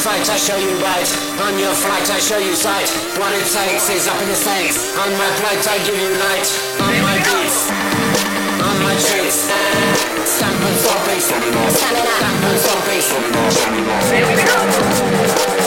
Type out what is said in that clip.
fight, I show you right. On your flight, I show you sight. What it takes is up in the stakes. On my plate, I give you light. On my beats, on my treats Stamp and stomping, stamp and stomping. Here we go.